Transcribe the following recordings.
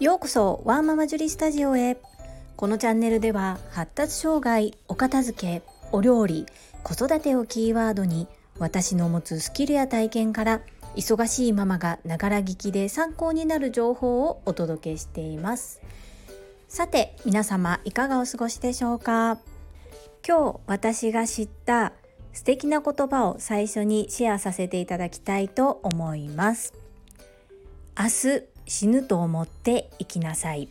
ようこそワーママジュリスタジオへ。このチャンネルでは発達障害お片付けお料理子育てをキーワードに私の持つスキルや体験から忙しいママがながら聞きで参考になる情報をお届けしています。さて皆様いかがお過ごしでしょうか？今日私が知った素敵な言葉を最初にシェアさせていただきたいと思います。明日死ぬと思って生きなさい。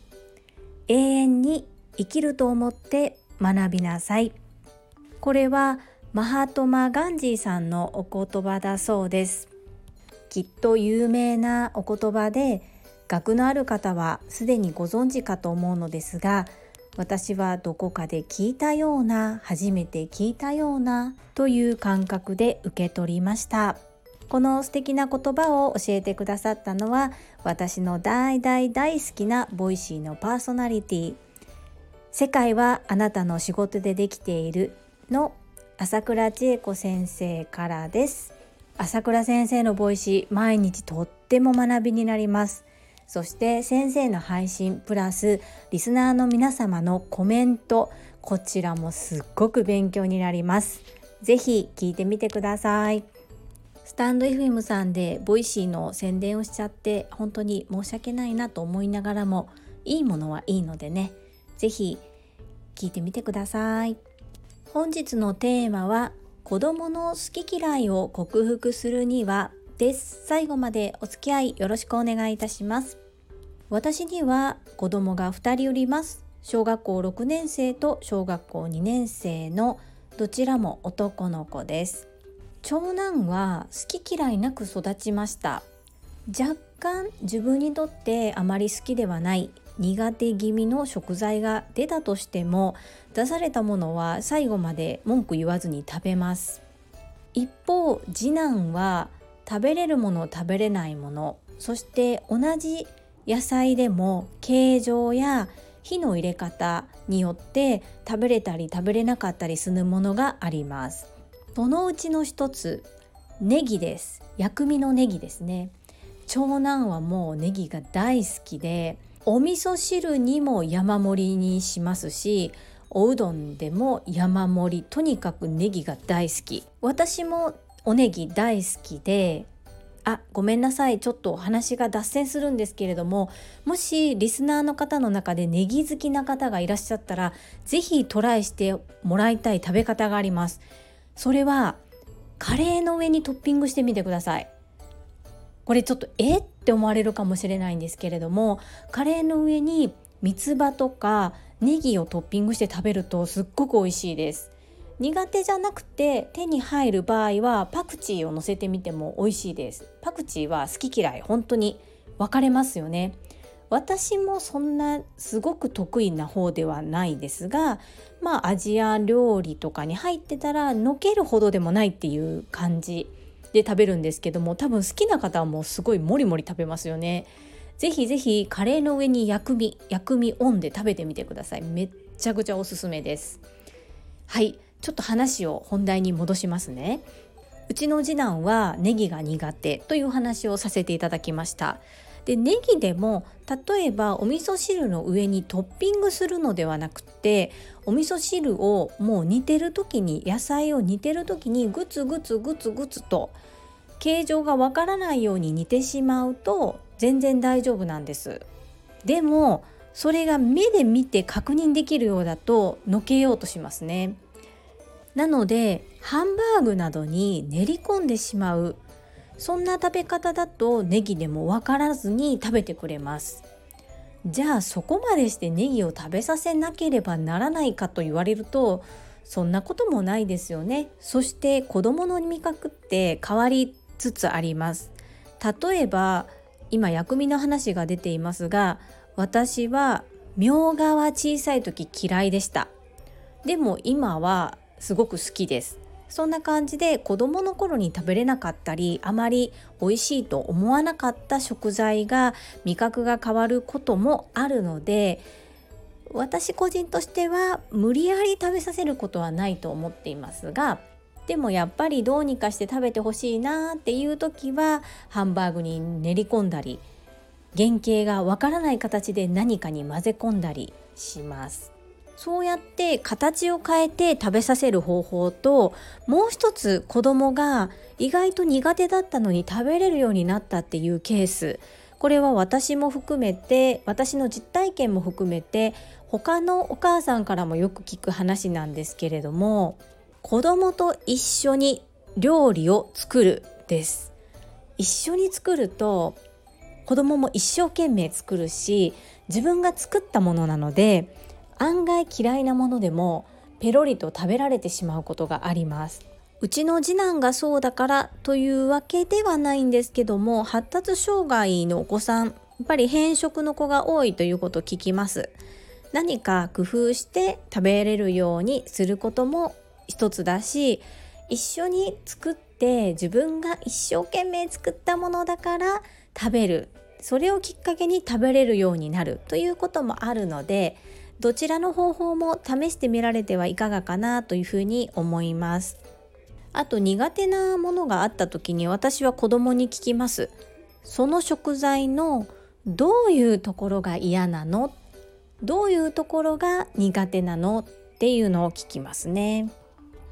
永遠に生きると思って学びなさい。これはマハトマ・ガンジーさんのお言葉だそうです。きっと有名なお言葉で学のある方はすでにご存知かと思うのですが私はどこかで聞いたような初めて聞いたようなという感覚で受け取りました。この素敵な言葉を教えてくださったのは私の大大大好きな Voicy のパーソナリティ。世界はあなたの仕事でできているの朝倉千恵子先生からです。朝倉先生の Voicy 毎日とっても学びになります。そして先生の配信プラスリスナーの皆様のコメントこちらもすっごく勉強になります。ぜひ聞いてみてください。スタンド FM さんでボイシーの宣伝をしちゃって本当に申し訳ないなと思いながらもいいものはいいのでね是非聞いてみてください。本日のテーマは子供の好き嫌いを克服するにはです最後までお付き合いよろしくお願いいたします。私には子供が2人おります。小学校6年生と小学校2年生のどちらも男の子です。長男は好き嫌いなく育ちました。若干自分にとってあまり好きではない苦手気味の食材が出たとしても出されたものは最後まで文句言わずに食べます。一方次男は食べれるもの食べれないものそして同じ野菜でも形状や火の入れ方によって食べれたり食べれなかったりするものがあります。そのうちの一つネギです。薬味のネギですね。長男はもうネギが大好きでお味噌汁にも山盛りにしますしおうどんでも山盛りとにかくネギが大好き。私もおネギ大好きであごめんなさい。ちょっと話が脱線するんですけれどももしリスナーの方の中でネギ好きな方がいらっしゃったら是非トライしてもらいたい食べ方があります。それはカレーの上にトッピングしてみてください。これちょっとえって思われるかもしれないんですけれどもカレーの上に三つ葉とかネギをトッピングして食べるとすっごく美味しいです。苦手じゃなくて手に入る場合はパクチーを乗せてみても美味しいです。パクチーは好き嫌い本当に分かれますよね。私もそんなすごく得意な方ではないですがまあアジア料理とかに入ってたらのけるほどでもないっていう感じで食べるんですけども多分好きな方はもうすごいもりもり食べますよね。ぜひぜひカレーの上に薬味薬味オンで食べてみてください。めっちゃくちゃおすすめです。はいちょっと話を本題に戻しますね。うちの次男はネギが苦手という話をさせていただきました。でネギでも例えばお味噌汁の上にトッピングするのではなくてお味噌汁をもう煮てる時に野菜を煮てる時にグツグツグツグツと形状がわからないように煮てしまうと全然大丈夫なんです。でもそれが目で見て確認できるようだとのけようとしますね。なのでハンバーグなどに練り込んでしまうそんな食べ方だとネギでも分からずに食べてくれます。じゃあそこまでしてネギを食べさせなければならないかと言われるとそんなこともないですよね。そして子供の味覚って変わりつつあります。例えば今薬味の話が出ていますが私はみょうがは小さい時嫌いでした。でも今はすごく好きです。そんな感じで子どもの頃に食べれなかったりあまり美味しいと思わなかった食材が味覚が変わることもあるので私個人としては無理やり食べさせることはないと思っていますがでもやっぱりどうにかして食べてほしいなっていう時はハンバーグに練り込んだり原型がわからない形で何かに混ぜ込んだりします。そうやって形を変えて食べさせる方法ともう一つ子供が意外と苦手だったのに食べれるようになったっていうケース。これは私も含めて私の実体験も含めて他のお母さんからもよく聞く話なんですけれども子供と一緒に料理を作るです。一緒に作ると子供も一生懸命作るし自分が作ったものなので案外嫌いなものでもペロリと食べられてしまうことがあります。うちの次男がそうだからというわけではないんですけども発達障害のお子さんやっぱり偏食の子が多いということを聞きます。何か工夫して食べれるようにすることも一つだし一緒に作って自分が一生懸命作ったものだから食べる。それをきっかけに食べれるようになるということもあるのでどちらの方法も試してみられてはいかがかなというふうに思います。あと苦手なものがあった時に私は子供に聞きます。その食材のどういうところが嫌なの？どういうところが苦手なの？っていうのを聞きますね。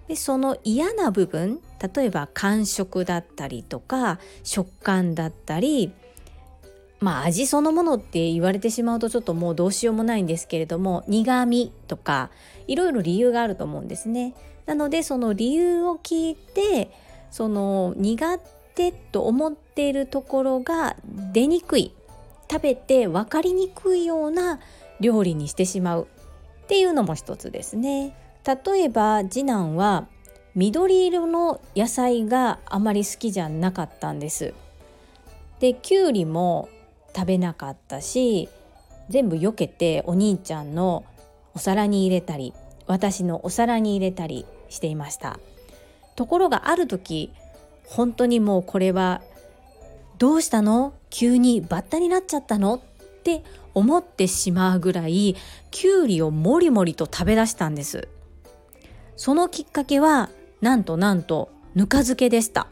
でその嫌な部分例えば感触だったりとか食感だったりまあ味そのものって言われてしまうとちょっともうどうしようもないんですけれども苦味とかいろいろ理由があると思うんですね。なのでその理由を聞いてその苦手と思っているところが出にくい食べて分かりにくいような料理にしてしまうっていうのも一つですね。例えば次男は緑色の野菜があまり好きじゃなかったんです。できゅうりも食べなかったし全部避けてお兄ちゃんのお皿に入れたり私のお皿に入れたりしていました。ところがある時本当にもうこれはどうしたの？急にバッタになっちゃったの？って思ってしまうぐらいきゅうりをもりもりと食べ出したんです。そのきっかけはなんとなんとぬか漬けでした。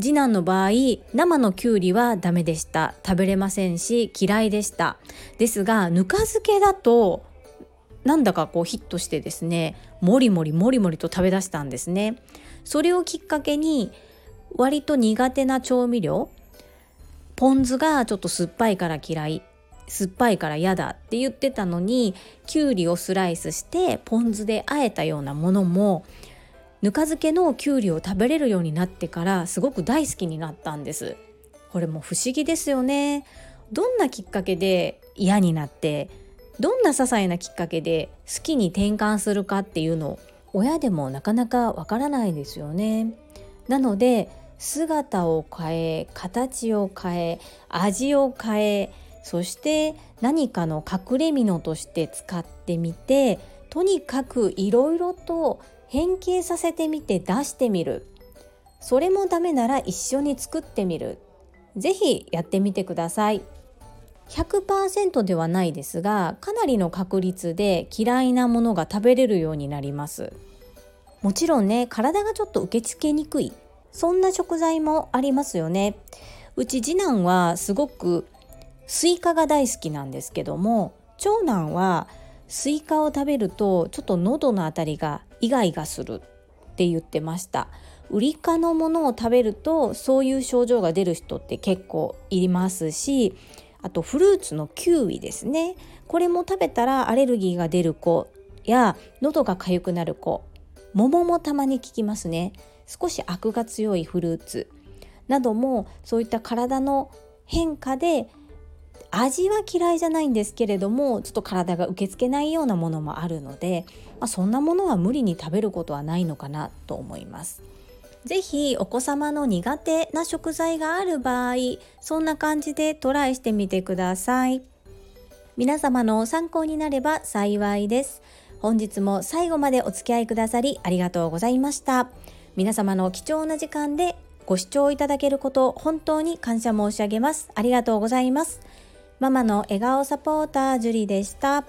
次男の場合生のきゅうりはダメでした。食べれませんし嫌いでした。ですがぬか漬けだとなんだかこうヒットしてですねもりもりもりもりと食べ出したんですね。それをきっかけに割と苦手な調味料ポン酢がちょっと酸っぱいから嫌い酸っぱいから嫌だって言ってたのにきゅうりをスライスしてポン酢で和えたようなものもぬか漬けのきゅうりを食べれるようになってからすごく大好きになったんです。これも不思議ですよね。どんなきっかけで嫌になってどんな些細なきっかけで好きに転換するかっていうの親でもなかなかわからないですよね。なので姿を変え形を変え味を変えそして何かの隠れ蓑として使ってみてとにかくいろいろと変形させてみて出してみる。それもダメなら一緒に作ってみる。是非やってみてください。100%ではないですがかなりの確率で嫌いなものが食べれるようになります。もちろんね体がちょっと受け付けにくい。そんな食材もありますよね。うち次男はすごくスイカが大好きなんですけども長男はスイカを食べるとちょっと喉のあたりがイガイガするって言ってました。ウリ科のものを食べるとそういう症状が出る人って結構いますしあとフルーツのキウイですね。これも食べたらアレルギーが出る子や喉が痒くなる子桃もたまに効きますね。少しアクが強いフルーツなどもそういった体の変化で味は嫌いじゃないんですけれどもちょっと体が受け付けないようなものもあるので、まあ、そんなものは無理に食べることはないのかなと思います。是非お子様の苦手な食材がある場合そんな感じでトライしてみてください。皆様の参考になれば幸いです。本日も最後までお付き合いくださりありがとうございました。皆様の貴重な時間でご視聴いただけること本当に感謝申し上げます。ありがとうございます。ママの笑顔サポータージュリでした。